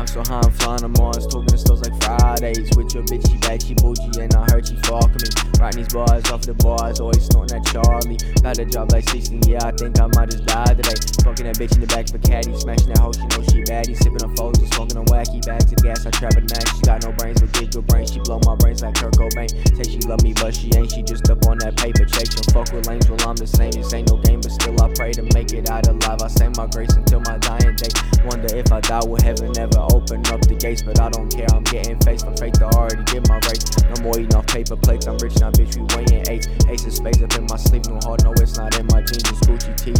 I'm so high, I'm flying to Mars, talking to stores like Fridays. With your bitch, she bad, she bougie, and I heard she fucking me. Writing these bars off the bars, always snorting that Charlie. Got a job like 16, yeah, I think I might just die today. Fucking that bitch in the back of a caddy, smashing that hoe, she know she baddie. Sipping on foes, smoking on wacky bags of gas, I trap it max. She got no brains, but blow my brains like Kurt Cobain. Say she love me, but she ain't, she just up on that paper chase. Don't fuck with lanes, well, I'm the same, this ain't no game, but still I pray to make it out alive. I say my grace until my dying day. Wonder if I die, will heaven ever open up the gates, but I don't care. I'm getting face from faith to already get my race. No more eating off paper plates. I'm rich now, bitch. We weighing eight. Ace of spades up in my sleep. No hard, no, it's not in my jeans. It's Gucci tees,